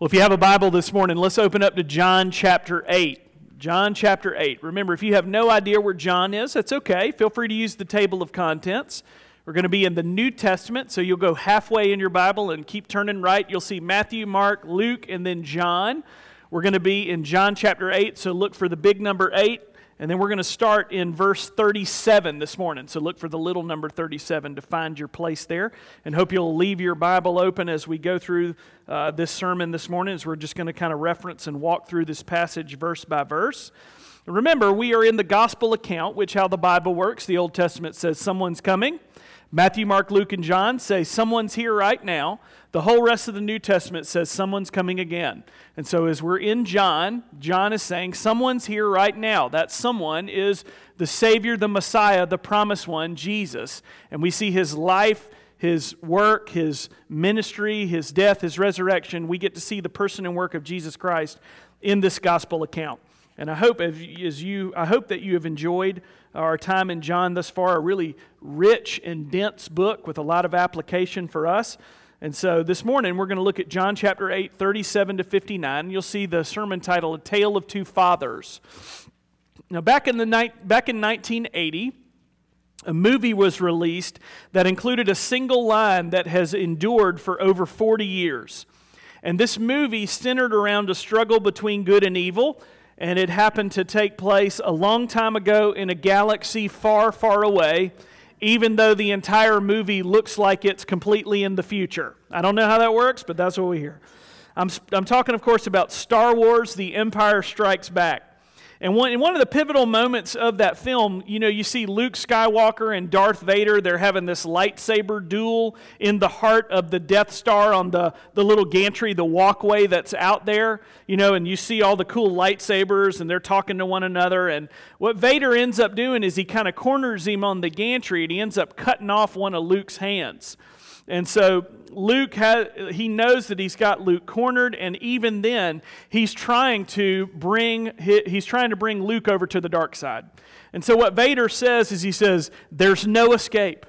Well, if you have a Bible this morning, let's open up to John chapter 8. John chapter 8. Remember, if you have no idea where John is, that's okay. Feel free to use the table of contents. We're going to be in the New Testament, so you'll go halfway in your Bible and keep turning right. You'll see Matthew, Mark, Luke, and then John. We're going to be in John chapter 8, so look for the big number 8. And then we're going to start in verse 37 this morning. So look for the little number 37 to find your place there. And hope you'll leave your Bible open as we go through uh, this sermon this morning, as we're just going to kind of reference and walk through this passage verse by verse. Remember, we are in the gospel account, which how the Bible works. The Old Testament says someone's coming. Matthew, Mark, Luke, and John say someone's here right now. The whole rest of the New Testament says someone's coming again. And so, as we're in John, John is saying someone's here right now. That someone is the Savior, the Messiah, the promised one, Jesus. And we see his life, his work, his ministry, his death, his resurrection. We get to see the person and work of Jesus Christ in this gospel account. And I hope as you, I hope that you have enjoyed our time in John thus far, a really rich and dense book with a lot of application for us. And so this morning we're going to look at John chapter 8, 37 to 59. You'll see the sermon title, A Tale of Two Fathers. Now, back in, the ni- back in 1980, a movie was released that included a single line that has endured for over 40 years. And this movie centered around a struggle between good and evil and it happened to take place a long time ago in a galaxy far, far away, even though the entire movie looks like it's completely in the future. I don't know how that works, but that's what we hear. I'm, I'm talking, of course, about Star Wars The Empire Strikes Back. And one, in one of the pivotal moments of that film, you know, you see Luke Skywalker and Darth Vader. They're having this lightsaber duel in the heart of the Death Star on the, the little gantry, the walkway that's out there, you know, and you see all the cool lightsabers and they're talking to one another. And what Vader ends up doing is he kind of corners him on the gantry and he ends up cutting off one of Luke's hands. And so Luke has, he knows that he's got Luke cornered, and even then, he's trying to bring he's trying to bring Luke over to the dark side. And so what Vader says is he says, "There's no escape.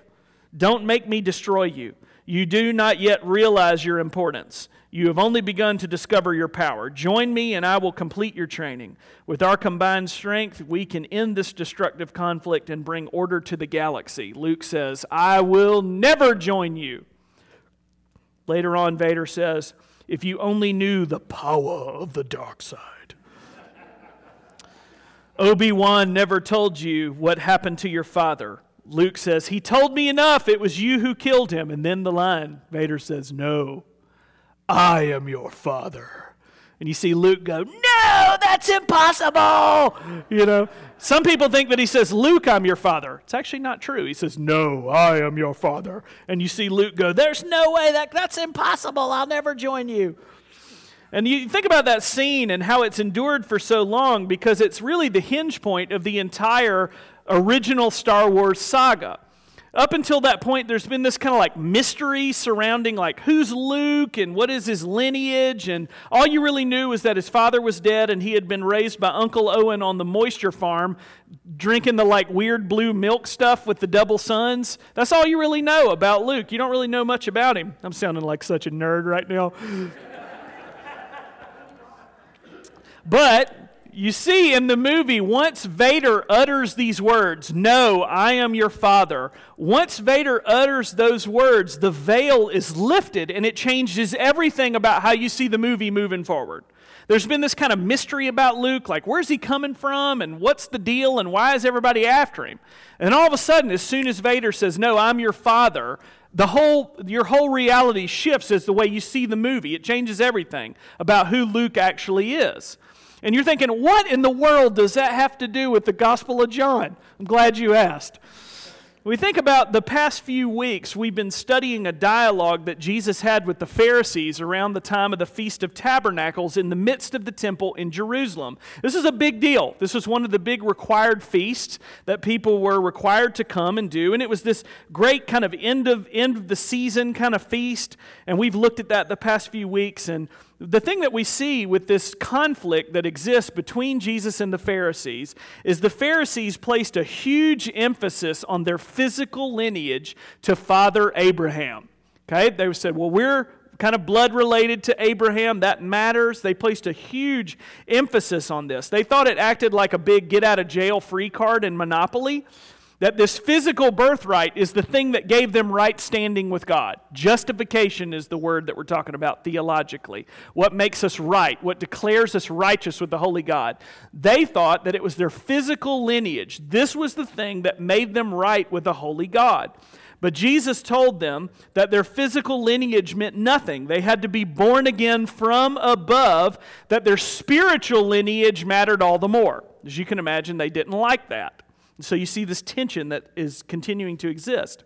Don't make me destroy you. You do not yet realize your importance. You have only begun to discover your power. Join me, and I will complete your training. With our combined strength, we can end this destructive conflict and bring order to the galaxy. Luke says, I will never join you. Later on, Vader says, If you only knew the power of the dark side. Obi Wan never told you what happened to your father. Luke says, He told me enough. It was you who killed him. And then the line, Vader says, No, I am your father. And you see Luke go, No, that's impossible. You know, some people think that he says, Luke, I'm your father. It's actually not true. He says, No, I am your father. And you see Luke go, There's no way that that's impossible. I'll never join you. And you think about that scene and how it's endured for so long because it's really the hinge point of the entire original Star Wars saga up until that point there's been this kind of like mystery surrounding like who's luke and what is his lineage and all you really knew was that his father was dead and he had been raised by uncle owen on the moisture farm drinking the like weird blue milk stuff with the double suns that's all you really know about luke. You don't really know much about him. I'm sounding like such a nerd right now. But you see in the movie, once Vader utters these words, No, I am your father, once Vader utters those words, the veil is lifted and it changes everything about how you see the movie moving forward. There's been this kind of mystery about Luke, like where's he coming from and what's the deal and why is everybody after him? And all of a sudden, as soon as Vader says, No, I'm your father, the whole your whole reality shifts as the way you see the movie. It changes everything about who Luke actually is. And you're thinking, what in the world does that have to do with the Gospel of John? I'm glad you asked. We think about the past few weeks, we've been studying a dialogue that Jesus had with the Pharisees around the time of the Feast of Tabernacles in the midst of the temple in Jerusalem. This is a big deal. This was one of the big required feasts that people were required to come and do. And it was this great kind of end of, end of the season kind of feast. And we've looked at that the past few weeks. And the thing that we see with this conflict that exists between Jesus and the Pharisees is the Pharisees placed a huge emphasis on their physical lineage to Father Abraham. Okay? They said, well, we're kind of blood related to Abraham. That matters. They placed a huge emphasis on this. They thought it acted like a big get out of jail free card in Monopoly that this physical birthright is the thing that gave them right standing with God. Justification is the word that we're talking about theologically. What makes us right, what declares us righteous with the Holy God. They thought that it was their physical lineage. This was the thing that made them right with the Holy God. But Jesus told them that their physical lineage meant nothing. They had to be born again from above, that their spiritual lineage mattered all the more. As you can imagine, they didn't like that. So you see this tension that is continuing to exist.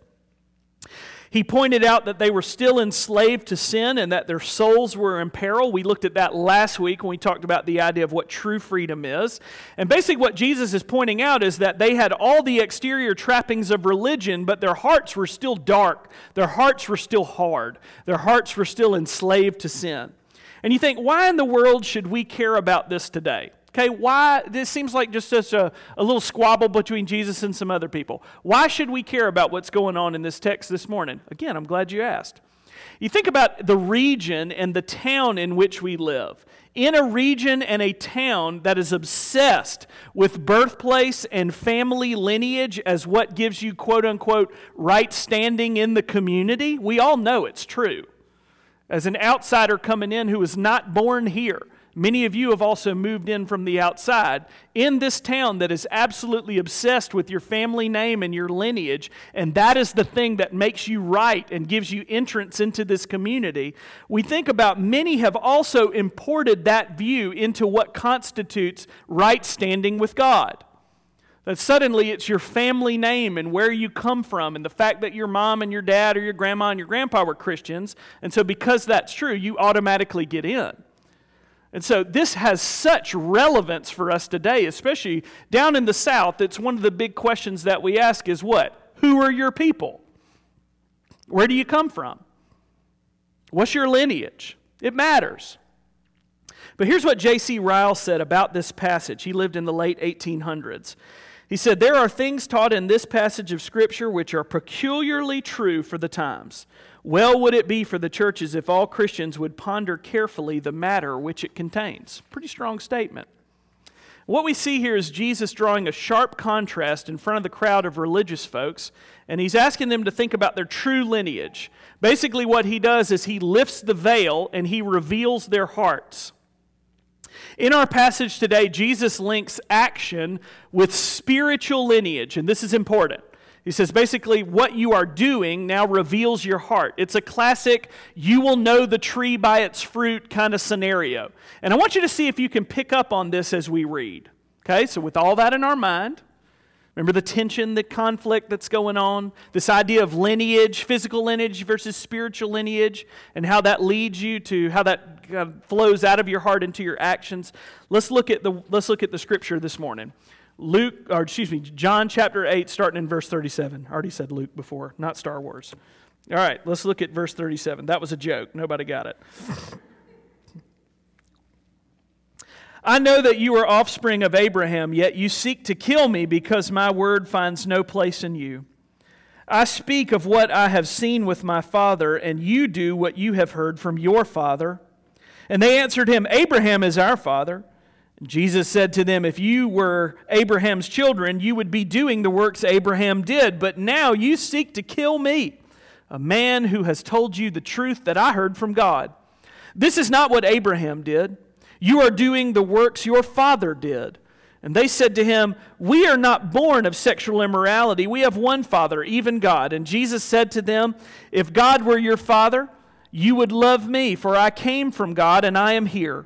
He pointed out that they were still enslaved to sin and that their souls were in peril. We looked at that last week when we talked about the idea of what true freedom is. And basically, what Jesus is pointing out is that they had all the exterior trappings of religion, but their hearts were still dark. Their hearts were still hard. Their hearts were still enslaved to sin. And you think, why in the world should we care about this today? Okay, why? This seems like just, just a, a little squabble between Jesus and some other people. Why should we care about what's going on in this text this morning? Again, I'm glad you asked. You think about the region and the town in which we live. In a region and a town that is obsessed with birthplace and family lineage as what gives you, quote unquote, right standing in the community, we all know it's true. As an outsider coming in who was not born here, Many of you have also moved in from the outside in this town that is absolutely obsessed with your family name and your lineage, and that is the thing that makes you right and gives you entrance into this community. We think about many have also imported that view into what constitutes right standing with God. That suddenly it's your family name and where you come from, and the fact that your mom and your dad or your grandma and your grandpa were Christians, and so because that's true, you automatically get in. And so this has such relevance for us today, especially down in the South. It's one of the big questions that we ask is what? Who are your people? Where do you come from? What's your lineage? It matters. But here's what J.C. Ryle said about this passage. He lived in the late 1800s. He said, There are things taught in this passage of Scripture which are peculiarly true for the times. Well would it be for the churches if all Christians would ponder carefully the matter which it contains. Pretty strong statement. What we see here is Jesus drawing a sharp contrast in front of the crowd of religious folks, and he's asking them to think about their true lineage. Basically, what he does is he lifts the veil and he reveals their hearts. In our passage today, Jesus links action with spiritual lineage, and this is important. He says basically, what you are doing now reveals your heart. It's a classic, you will know the tree by its fruit kind of scenario. And I want you to see if you can pick up on this as we read. Okay, so with all that in our mind, remember the tension, the conflict that's going on, this idea of lineage, physical lineage versus spiritual lineage, and how that leads you to how that kind of flows out of your heart into your actions. Let's look at the, let's look at the scripture this morning. Luke, or excuse me, John chapter 8, starting in verse 37. I already said Luke before, not Star Wars. All right, let's look at verse 37. That was a joke. Nobody got it. I know that you are offspring of Abraham, yet you seek to kill me because my word finds no place in you. I speak of what I have seen with my father, and you do what you have heard from your father. And they answered him, Abraham is our father. Jesus said to them, If you were Abraham's children, you would be doing the works Abraham did, but now you seek to kill me, a man who has told you the truth that I heard from God. This is not what Abraham did. You are doing the works your father did. And they said to him, We are not born of sexual immorality. We have one Father, even God. And Jesus said to them, If God were your Father, you would love me, for I came from God and I am here.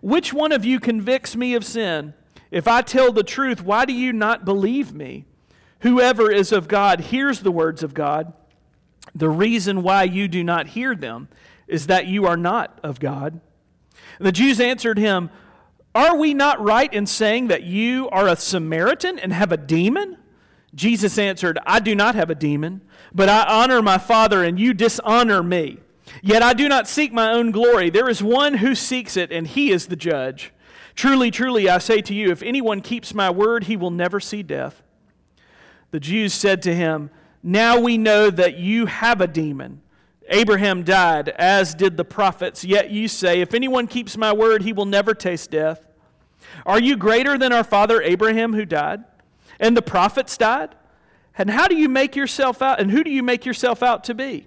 Which one of you convicts me of sin? If I tell the truth, why do you not believe me? Whoever is of God hears the words of God. The reason why you do not hear them is that you are not of God. And the Jews answered him, Are we not right in saying that you are a Samaritan and have a demon? Jesus answered, I do not have a demon, but I honor my Father, and you dishonor me. Yet I do not seek my own glory. There is one who seeks it, and he is the judge. Truly, truly, I say to you, if anyone keeps my word, he will never see death. The Jews said to him, Now we know that you have a demon. Abraham died, as did the prophets, yet you say, If anyone keeps my word, he will never taste death. Are you greater than our father Abraham who died? And the prophets died? And how do you make yourself out, and who do you make yourself out to be?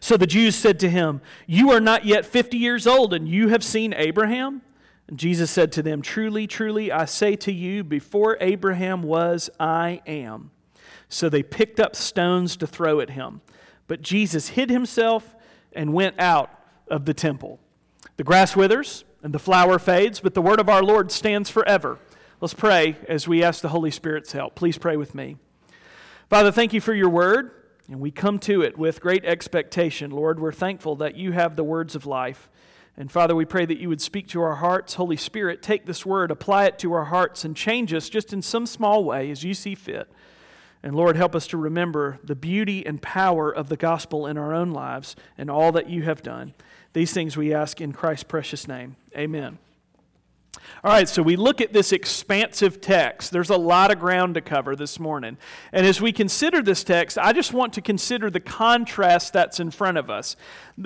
So the Jews said to him, You are not yet fifty years old, and you have seen Abraham? And Jesus said to them, Truly, truly, I say to you, before Abraham was, I am. So they picked up stones to throw at him. But Jesus hid himself and went out of the temple. The grass withers and the flower fades, but the word of our Lord stands forever. Let's pray as we ask the Holy Spirit's help. Please pray with me. Father, thank you for your word. And we come to it with great expectation. Lord, we're thankful that you have the words of life. And Father, we pray that you would speak to our hearts. Holy Spirit, take this word, apply it to our hearts, and change us just in some small way as you see fit. And Lord, help us to remember the beauty and power of the gospel in our own lives and all that you have done. These things we ask in Christ's precious name. Amen. All right, so we look at this expansive text. There's a lot of ground to cover this morning. And as we consider this text, I just want to consider the contrast that's in front of us.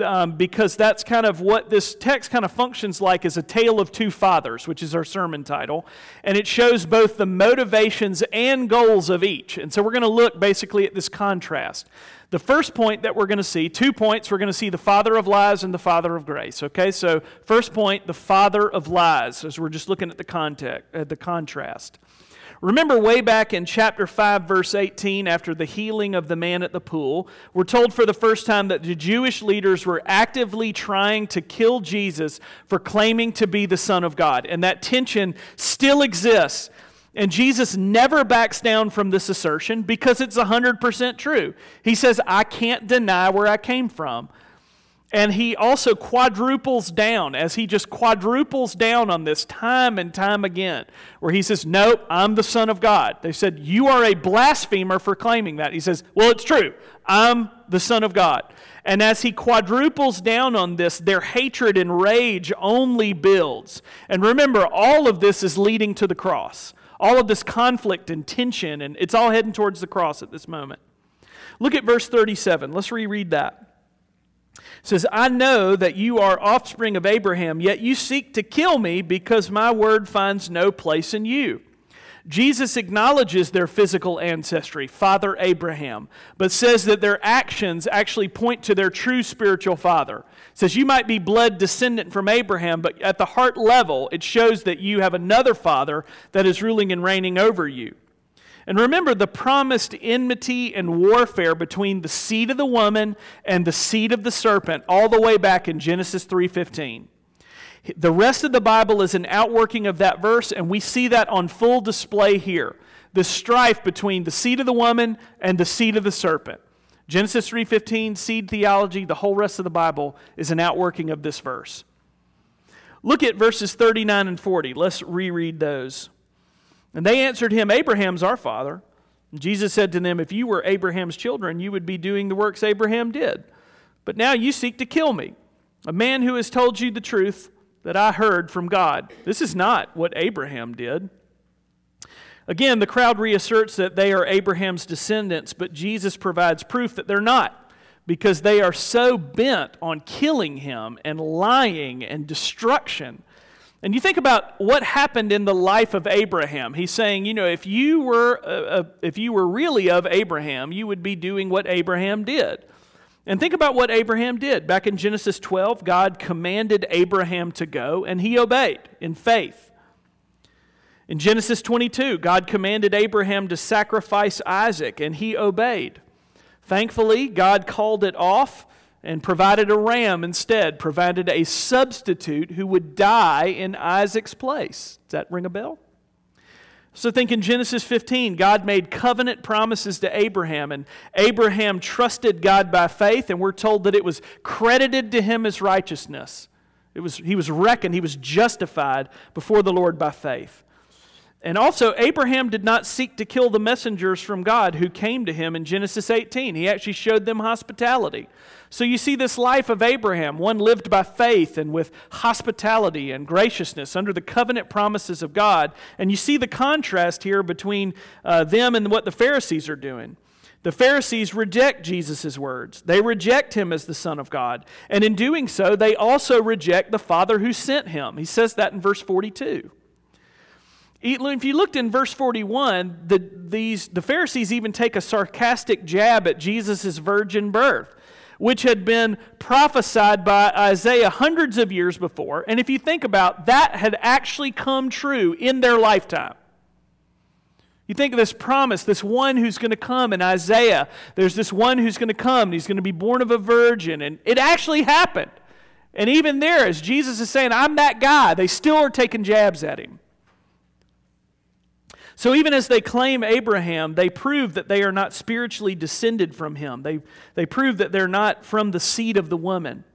Um, because that's kind of what this text kind of functions like as a tale of two fathers, which is our sermon title. And it shows both the motivations and goals of each. And so we're going to look basically at this contrast. The first point that we're going to see, two points, we're going to see the father of lies and the father of grace. Okay, so first point, the father of lies, as we're just looking at the context, at the contrast. Remember, way back in chapter 5, verse 18, after the healing of the man at the pool, we're told for the first time that the Jewish leaders were actively trying to kill Jesus for claiming to be the Son of God. And that tension still exists and Jesus never backs down from this assertion because it's 100% true. He says, I can't deny where I came from. And he also quadruples down, as he just quadruples down on this time and time again, where he says, Nope, I'm the Son of God. They said, You are a blasphemer for claiming that. He says, Well, it's true. I'm the Son of God. And as he quadruples down on this, their hatred and rage only builds. And remember, all of this is leading to the cross all of this conflict and tension, and it's all heading towards the cross at this moment. Look at verse 37. Let's reread that. It says, I know that you are offspring of Abraham, yet you seek to kill me because my word finds no place in you. Jesus acknowledges their physical ancestry, Father Abraham, but says that their actions actually point to their true spiritual father. says you might be blood descendant from Abraham, but at the heart level, it shows that you have another father that is ruling and reigning over you. And remember the promised enmity and warfare between the seed of the woman and the seed of the serpent all the way back in Genesis 3:15. The rest of the Bible is an outworking of that verse, and we see that on full display here. The strife between the seed of the woman and the seed of the serpent. Genesis 3:15, seed theology, the whole rest of the Bible is an outworking of this verse. Look at verses 39 and 40. Let's reread those. And they answered him, Abraham's our father. And Jesus said to them, If you were Abraham's children, you would be doing the works Abraham did. But now you seek to kill me, a man who has told you the truth that I heard from God. This is not what Abraham did. Again, the crowd reasserts that they are Abraham's descendants, but Jesus provides proof that they're not because they are so bent on killing him and lying and destruction. And you think about what happened in the life of Abraham. He's saying, you know, if you were uh, uh if you were really of Abraham, you would be doing what Abraham did. And think about what Abraham did. Back in Genesis 12, God commanded Abraham to go, and he obeyed in faith. In Genesis 22, God commanded Abraham to sacrifice Isaac, and he obeyed. Thankfully, God called it off and provided a ram instead, provided a substitute who would die in Isaac's place. Does that ring a bell? So think in Genesis 15, God made covenant promises to Abraham, and Abraham trusted God by faith, and we're told that it was credited to him as righteousness. It was, he was reckoned, he was justified before the Lord by faith. And also, Abraham did not seek to kill the messengers from God who came to him in Genesis 18. He actually showed them hospitality. So you see this life of Abraham, one lived by faith and with hospitality and graciousness under the covenant promises of God. And you see the contrast here between uh, them and what the Pharisees are doing. The Pharisees reject Jesus' words. They reject him as the Son of God. And in doing so, they also reject the Father who sent him. He says that in verse 42. If you looked in verse 41, the, these, the Pharisees even take a sarcastic jab at Jesus' virgin birth, which had been prophesied by Isaiah hundreds of years before. And if you think about that had actually come true in their lifetime. You think of this promise, this one who's going to come in Isaiah. There's this one who's going to come, and he's going to be born of a virgin. And it actually happened. And even there, as Jesus is saying, I'm that guy, they still are taking jabs at him. So even as they claim Abraham, they prove that they are not spiritually descended from him. They, they prove that they're not from the seed of the woman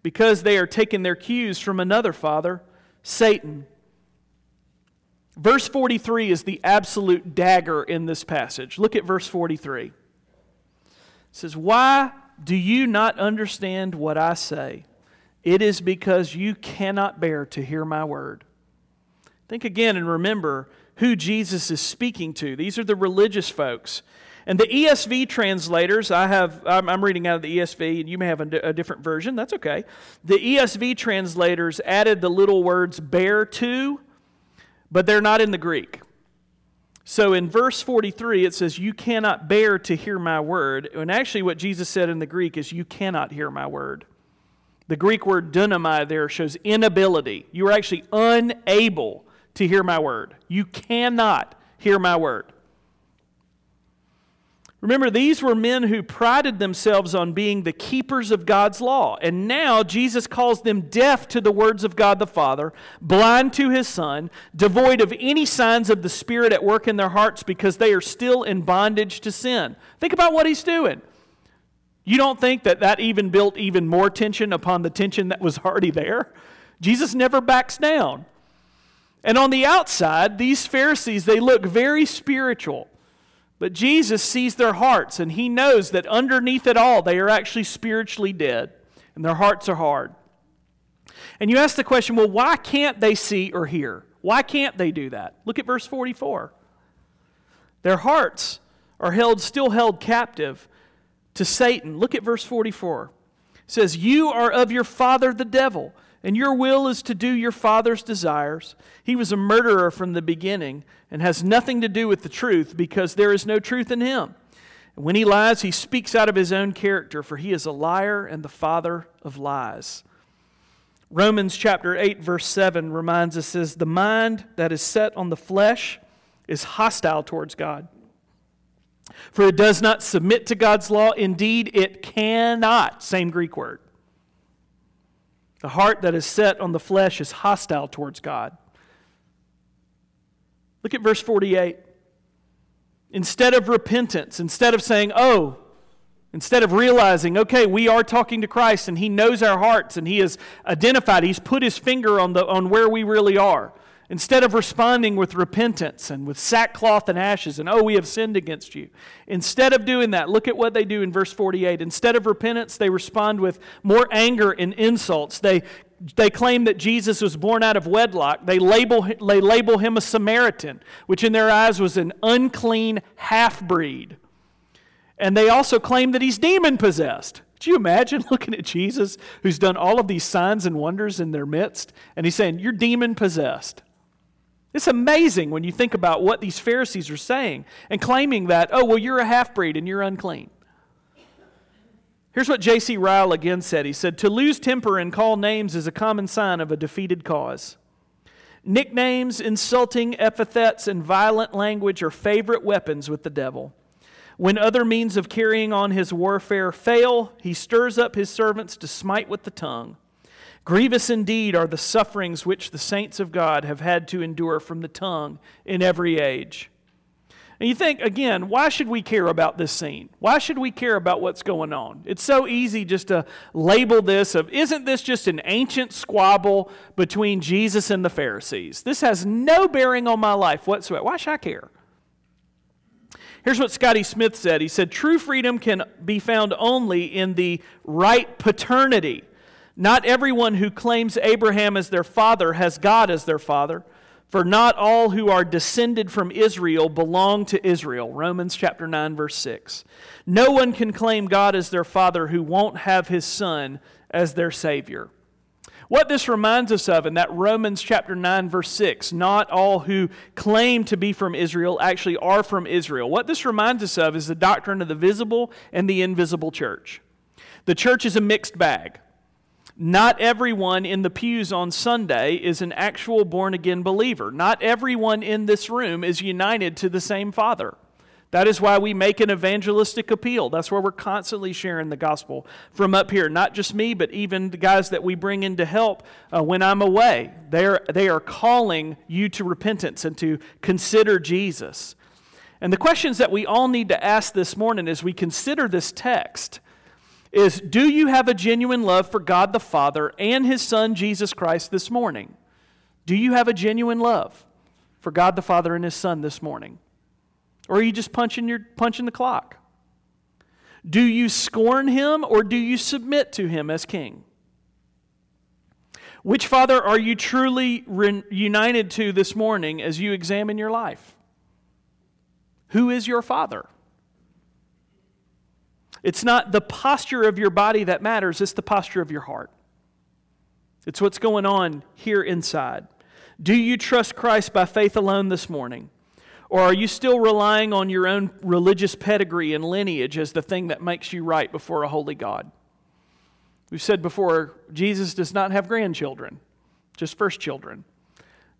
because they are taking their cues from another father, Satan. Verse 43 is the absolute dagger in this passage. Look at verse 43. It says, Why do you not understand what I say? It is because you cannot bear to hear my word. Think again and remember who Jesus is speaking to. These are the religious folks. And the ESV translators, I have, I'm reading out of the ESV, and you may have a, different version. That's okay. The ESV translators added the little words bear to, but they're not in the Greek. So in verse 43, it says, You cannot bear to hear my word. And actually, what Jesus said in the Greek is, You cannot hear my word. The Greek word dunamai there shows inability. You are actually unable to hear my word. You cannot hear my word. Remember, these were men who prided themselves on being the keepers of God's law. And now Jesus calls them deaf to the words of God the Father, blind to his Son, devoid of any signs of the Spirit at work in their hearts because they are still in bondage to sin. Think about what he's doing. You don't think that that even built even more tension upon the tension that was already there? Jesus never backs down. And on the outside, these Pharisees, they look very spiritual. But Jesus sees their hearts, and he knows that underneath it all, they are actually spiritually dead, and their hearts are hard. And you ask the question well, why can't they see or hear? Why can't they do that? Look at verse 44. Their hearts are held, still held captive to Satan. Look at verse 44. It says, You are of your father the devil and your will is to do your father's desires. He was a murderer from the beginning and has nothing to do with the truth because there is no truth in him. And when he lies, he speaks out of his own character, for he is a liar and the father of lies. Romans chapter 8, verse 7 reminds us says, The mind that is set on the flesh is hostile towards God. For it does not submit to God's law. Indeed, it cannot. Same Greek word. The heart that is set on the flesh is hostile towards God. Look at verse 48. Instead of repentance, instead of saying, oh, instead of realizing, okay, we are talking to Christ and He knows our hearts and He has identified, He's put His finger on, the, on where we really are. Instead of responding with repentance and with sackcloth and ashes and, oh, we have sinned against you. Instead of doing that, look at what they do in verse 48. Instead of repentance, they respond with more anger and insults. They, they claim that Jesus was born out of wedlock. They label, they label him a Samaritan, which in their eyes was an unclean half breed. And they also claim that he's demon possessed. Could you imagine looking at Jesus, who's done all of these signs and wonders in their midst, and he's saying, You're demon possessed? It's amazing when you think about what these Pharisees are saying and claiming that, oh, well, you're a half breed and you're unclean. Here's what J.C. Ryle again said. He said, To lose temper and call names is a common sign of a defeated cause. Nicknames, insulting epithets, and violent language are favorite weapons with the devil. When other means of carrying on his warfare fail, he stirs up his servants to smite with the tongue. Grievous indeed are the sufferings which the saints of God have had to endure from the tongue in every age. And you think, again, why should we care about this scene? Why should we care about what's going on? It's so easy just to label this of, isn't this just an ancient squabble between Jesus and the Pharisees? This has no bearing on my life whatsoever. Why should I care? Here's what Scotty Smith said. He said, True freedom can be found only in the right paternity. Not everyone who claims Abraham as their father has God as their father. For not all who are descended from Israel belong to Israel. Romans chapter 9 verse 6. No one can claim God as their father who won't have his son as their savior. What this reminds us of in that Romans chapter 9 verse 6, not all who claim to be from Israel actually are from Israel. What this reminds us of is the doctrine of the visible and the invisible church. The church is a mixed bag. Not everyone in the pews on Sunday is an actual born again believer. Not everyone in this room is united to the same Father. That is why we make an evangelistic appeal. That's why we're constantly sharing the gospel from up here. Not just me, but even the guys that we bring in to help uh, when I'm away. They're, they are calling you to repentance and to consider Jesus. And the questions that we all need to ask this morning as we consider this text is do you have a genuine love for God the Father and His Son Jesus Christ this morning? Do you have a genuine love for God the Father and His Son this morning? Or are you just punching, your, punching the clock? Do you scorn Him or do you submit to Him as King? Which Father are you truly re- united to this morning as you examine your life? Who is your Father? It's not the posture of your body that matters, it's the posture of your heart. It's what's going on here inside. Do you trust Christ by faith alone this morning? Or are you still relying on your own religious pedigree and lineage as the thing that makes you right before a holy God? We've said before, Jesus does not have grandchildren, just first children.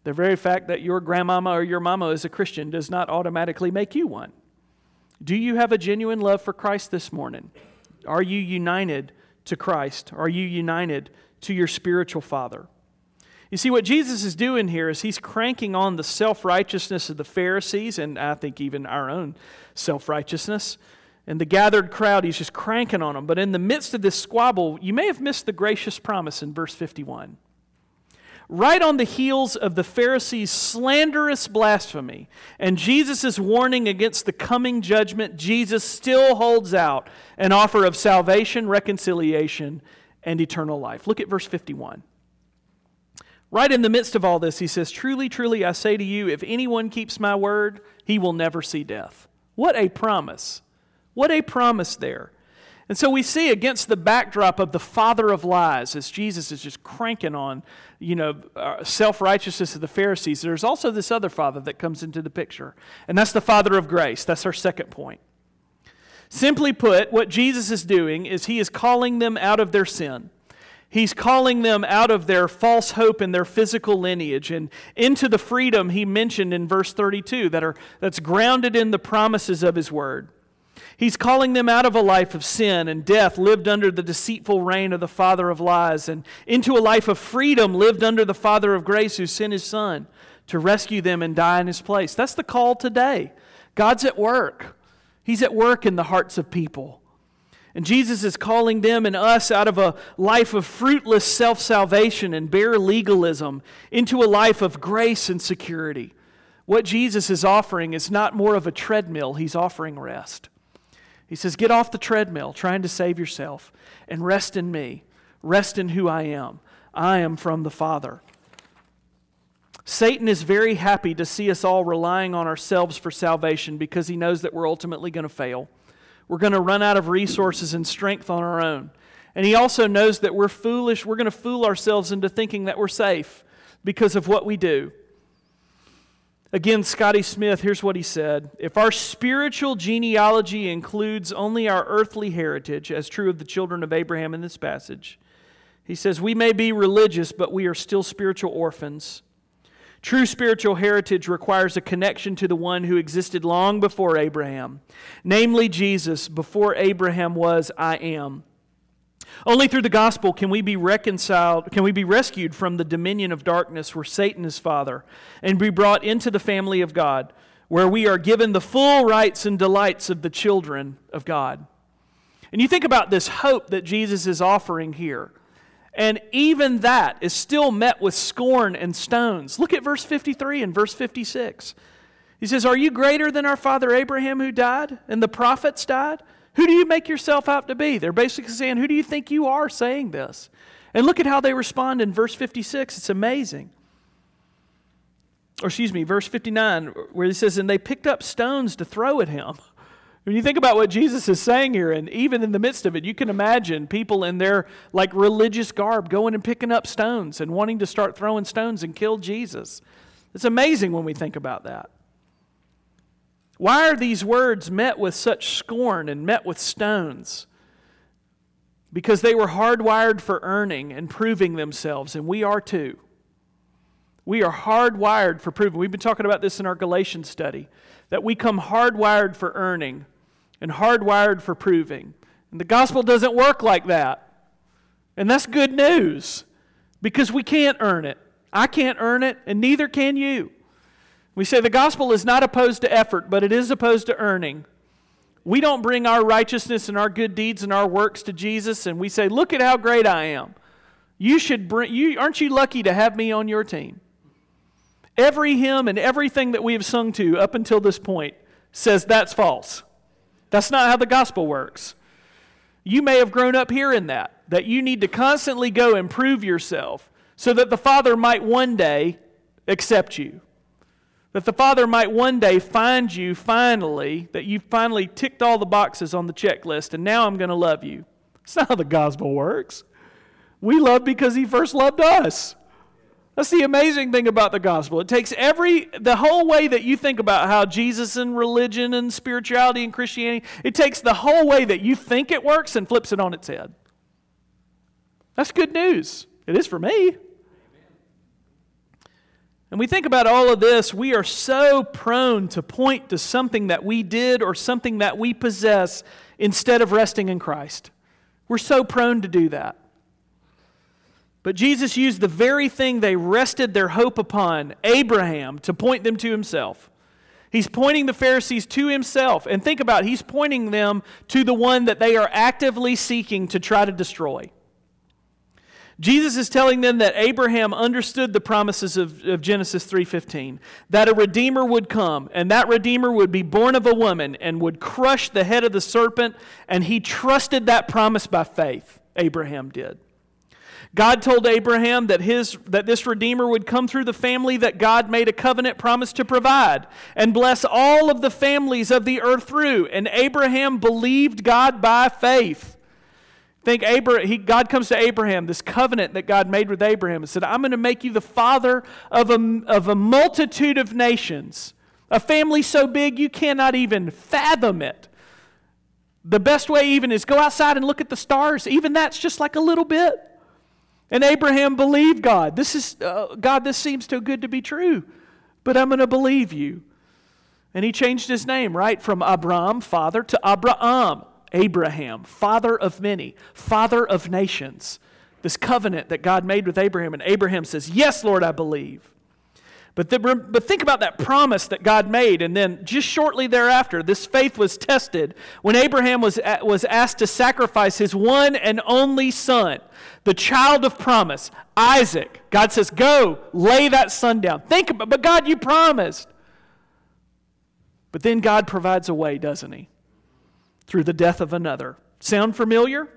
The very fact that your grandmama or your mama is a Christian does not automatically make you one. Do you have a genuine love for Christ this morning? Are you united to Christ? Are you united to your spiritual father? You see, what Jesus is doing here is he's cranking on the self righteousness of the Pharisees, and I think even our own self righteousness. And the gathered crowd, he's just cranking on them. But in the midst of this squabble, you may have missed the gracious promise in verse 51 right on the heels of the Pharisees' slanderous blasphemy and Jesus' warning against the coming judgment, Jesus still holds out an offer of salvation, reconciliation, and eternal life. Look at verse 51. Right in the midst of all this, he says, Truly, truly, I say to you, if anyone keeps my word, he will never see death. What a promise! What a promise there. And so we see against the backdrop of the father of lies, as Jesus is just cranking on, you know, uh, self-righteousness of the Pharisees, there's also this other father that comes into the picture. And that's the father of grace. That's our second point. Simply put, what Jesus is doing is he is calling them out of their sin. He's calling them out of their false hope and their physical lineage and into the freedom he mentioned in verse 32 that are, that's grounded in the promises of his word. He's calling them out of a life of sin and death lived under the deceitful reign of the father of lies and into a life of freedom lived under the father of grace who sent his son to rescue them and die in his place. That's the call today. God's at work. He's at work in the hearts of people. And Jesus is calling them and us out of a life of fruitless self salvation and bare legalism into a life of grace and security. What Jesus is offering is not more of a treadmill, he's offering rest. He says, Get off the treadmill trying to save yourself and rest in me. Rest in who I am. I am from the Father. Satan is very happy to see us all relying on ourselves for salvation because he knows that we're ultimately going to fail. We're going to run out of resources and strength on our own. And he also knows that we're foolish. We're going to fool ourselves into thinking that we're safe because of what we do. Again, Scotty Smith, here's what he said If our spiritual genealogy includes only our earthly heritage, as true of the children of Abraham in this passage, he says, We may be religious, but we are still spiritual orphans. True spiritual heritage requires a connection to the one who existed long before Abraham, namely Jesus, before Abraham was, I am. Only through the gospel can we be reconciled, can we be rescued from the dominion of darkness where Satan is father, and be brought into the family of God, where we are given the full rights and delights of the children of God. And you think about this hope that Jesus is offering here. And even that is still met with scorn and stones. Look at verse 53 and verse 56. He says, Are you greater than our father Abraham who died and the prophets died? Who do you make yourself out to be? They're basically saying, Who do you think you are saying this? And look at how they respond in verse 56. It's amazing. Or, excuse me, verse 59, where he says, And they picked up stones to throw at him. When you think about what Jesus is saying here, and even in the midst of it, you can imagine people in their like religious garb going and picking up stones and wanting to start throwing stones and kill Jesus. It's amazing when we think about that. Why are these words met with such scorn and met with stones? Because they were hardwired for earning and proving themselves, and we are too. We are hardwired for proving. We've been talking about this in our Galatians study that we come hardwired for earning and hardwired for proving. And the gospel doesn't work like that. And that's good news because we can't earn it. I can't earn it, and neither can you. We say the gospel is not opposed to effort, but it is opposed to earning. We don't bring our righteousness and our good deeds and our works to Jesus and we say, "Look at how great I am." You should bring you aren't you lucky to have me on your team? Every hymn and everything that we have sung to up until this point says that's false. That's not how the gospel works. You may have grown up hearing that, that you need to constantly go and prove yourself so that the Father might one day accept you. That the Father might one day find you finally, that you finally ticked all the boxes on the checklist, and now I'm going to love you. That's not how the gospel works. We love because He first loved us. That's the amazing thing about the gospel. It takes every, the whole way that you think about how Jesus and religion and spirituality and Christianity, it takes the whole way that you think it works and flips it on its head. That's good news. It is for me. And we think about all of this, we are so prone to point to something that we did or something that we possess instead of resting in Christ. We're so prone to do that. But Jesus used the very thing they rested their hope upon, Abraham, to point them to himself. He's pointing the Pharisees to himself. And think about it, he's pointing them to the one that they are actively seeking to try to destroy. Jesus is telling them that Abraham understood the promises of, of Genesis 3:15, that a redeemer would come, and that redeemer would be born of a woman and would crush the head of the serpent, and he trusted that promise by faith. Abraham did. God told Abraham that, his, that this Redeemer would come through the family that God made a covenant promise to provide and bless all of the families of the earth through. And Abraham believed God by faith. Think Abraham, he, God comes to Abraham, this covenant that God made with Abraham, and said, I'm going to make you the father of a, of a multitude of nations, a family so big you cannot even fathom it. The best way, even, is go outside and look at the stars. Even that's just like a little bit. And Abraham believed God. This is, uh, God, this seems too good to be true, but I'm going to believe you. And he changed his name, right? From Abram, father, to Abraham, Abraham, father of many, father of nations. This covenant that God made with Abraham. And Abraham says, Yes, Lord, I believe. But, the, but think about that promise that God made. And then just shortly thereafter, this faith was tested when Abraham was, was asked to sacrifice his one and only son, the child of promise, Isaac. God says, Go, lay that son down. Think about but God, you promised. But then God provides a way, doesn't he? Through the death of another. Sound familiar?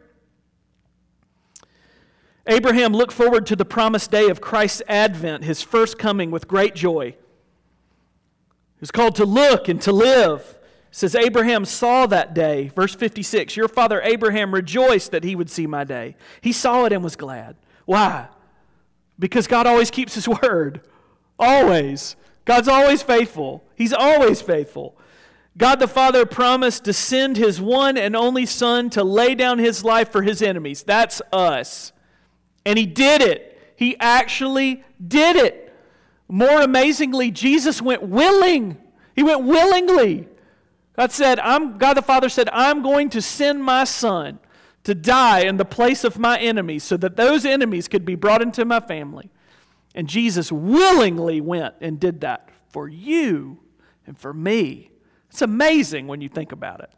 Abraham looked forward to the promised day of Christ's advent, his first coming, with great joy. He was called to look and to live. It says Abraham saw that day. Verse 56 Your father Abraham rejoiced that he would see my day. He saw it and was glad. Why? Because God always keeps his word. Always. God's always faithful. He's always faithful. God the Father promised to send his one and only Son to lay down his life for his enemies. That's us. And he did it. He actually did it. More amazingly, Jesus went willing. He went willingly. God said, I'm, God the Father said, I'm going to send my son to die in the place of my enemies so that those enemies could be brought into my family. And Jesus willingly went and did that for you and for me. It's amazing when you think about it.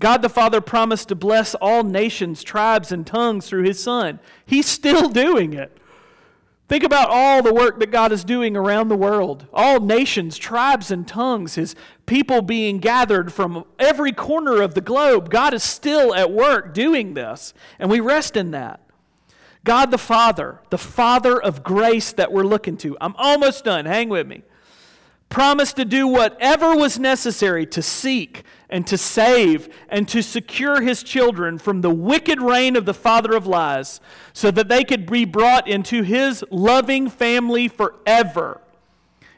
God the Father promised to bless all nations, tribes, and tongues through his Son. He's still doing it. Think about all the work that God is doing around the world. All nations, tribes, and tongues, his people being gathered from every corner of the globe. God is still at work doing this, and we rest in that. God the Father, the Father of grace that we're looking to. I'm almost done. Hang with me. Promised to do whatever was necessary to seek and to save and to secure his children from the wicked reign of the father of lies so that they could be brought into his loving family forever.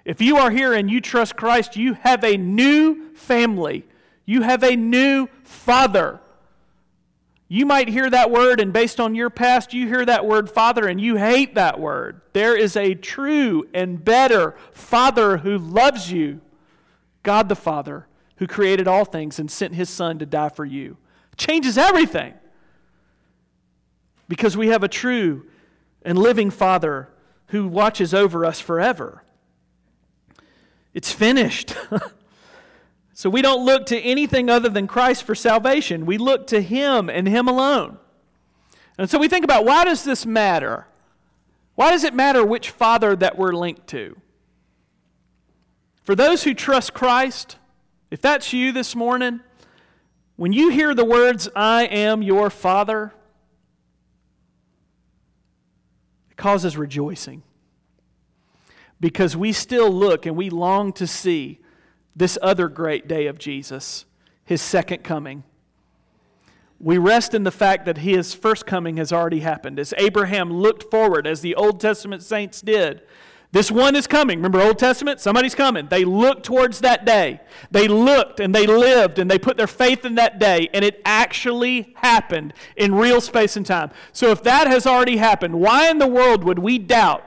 If you are here and you trust Christ, you have a new family. You have a new father. You might hear that word, and based on your past, you hear that word father and you hate that word. There is a true and better father who loves you God the Father, who created all things and sent his son to die for you. Changes everything. Because we have a true and living Father who watches over us forever. It's finished. So we don't look to anything other than Christ for salvation. We look to Him and Him alone. And so we think about why does this matter? Why does it matter which Father that we're linked to? For those who trust Christ, if that's you this morning, when you hear the words, I am your Father, it causes rejoicing. Because we still look and we long to see this other great day of Jesus, his second coming. We rest in the fact that his first coming has already happened. As Abraham looked forward, as the Old Testament saints did, this one is coming. Remember Old Testament? Somebody's coming. They looked towards that day. They looked and they lived and they put their faith in that day, and it actually happened in real space and time. So if that has already happened, why in the world would we doubt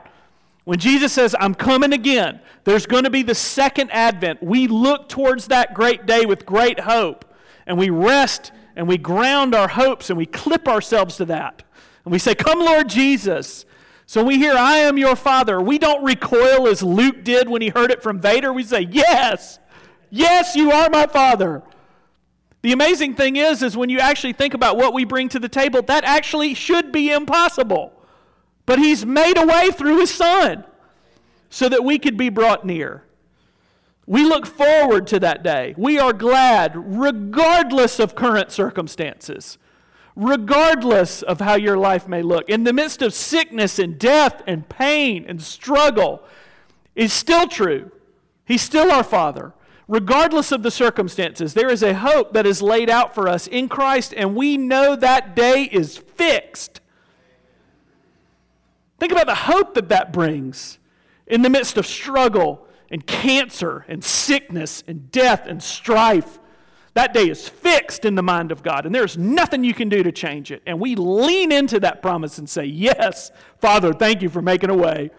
when Jesus says, I'm coming again, there's going to be the second advent. We look towards that great day with great hope, and we rest and we ground our hopes and we clip ourselves to that. And we say, Come, Lord Jesus. So we hear, I am your father. We don't recoil as Luke did when he heard it from Vader. We say, Yes, yes, you are my father. The amazing thing is, is when you actually think about what we bring to the table, that actually should be impossible. But he's made a way through his son so that we could be brought near. We look forward to that day. We are glad, regardless of current circumstances, regardless of how your life may look. In the midst of sickness and death and pain and struggle, is still true. He's still our Father. Regardless of the circumstances, there is a hope that is laid out for us in Christ, and we know that day is fixed. Think about the hope that that brings in the midst of struggle and cancer and sickness and death and strife. That day is fixed in the mind of God, and there's nothing you can do to change it. And we lean into that promise and say, Yes, Father, thank you for making a way.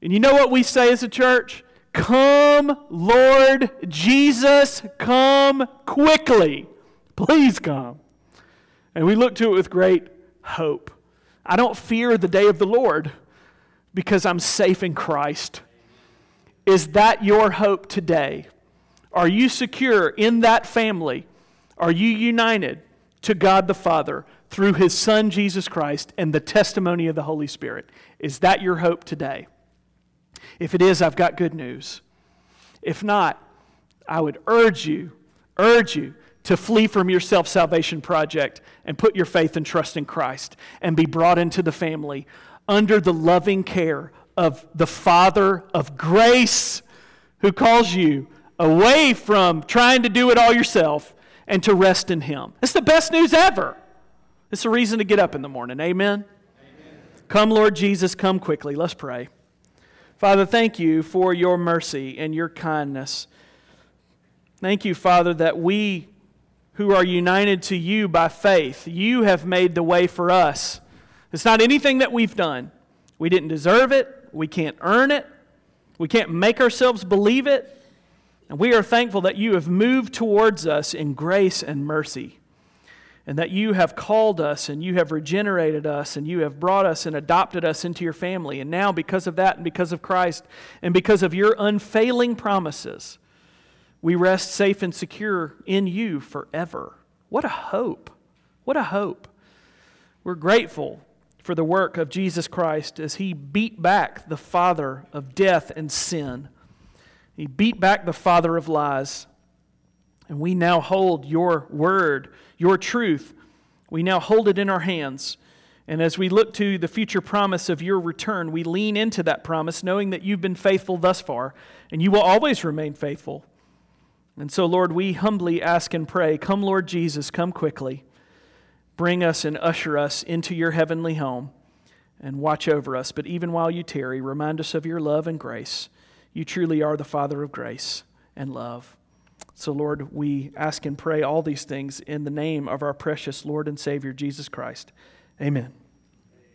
And you know what we say as a church? Come, Lord Jesus, come quickly. Please come. And we look to it with great hope. I don't fear the day of the Lord because I'm safe in Christ. Is that your hope today? Are you secure in that family? Are you united to God the Father through His Son Jesus Christ and the testimony of the Holy Spirit? Is that your hope today? If it is, I've got good news. If not, I would urge you, urge you to flee from your self salvation project and put your faith and trust in Christ and be brought into the family under the loving care of the Father of grace who calls you away from trying to do it all yourself and to rest in Him. It's the best news ever. It's a reason to get up in the morning. Amen? Amen. Come, Lord Jesus, come quickly. Let's pray. Father, thank you for your mercy and your kindness. Thank you, Father, that we who are united to you by faith. You have made the way for us. It's not anything that we've done. We didn't deserve it. we can't earn it, we can't make ourselves believe it. And we are thankful that you have moved towards us in grace and mercy, and that you have called us and you have regenerated us and you have brought us and adopted us into your family. And now, because of that and because of Christ and because of your unfailing promises, we rest safe and secure in you forever. What a hope! What a hope. We're grateful for the work of Jesus Christ as he beat back the father of death and sin. He beat back the father of lies. And we now hold your word, your truth. We now hold it in our hands. And as we look to the future promise of your return, we lean into that promise, knowing that you've been faithful thus far, and you will always remain faithful. And so, Lord, we humbly ask and pray come, Lord Jesus, come quickly. Bring us and usher us into your heavenly home and watch over us. But even while you tarry, remind us of your love and grace. You truly are the Father of grace and love. So, Lord, we ask and pray all these things in the name of our precious Lord and Savior, Jesus Christ. Amen.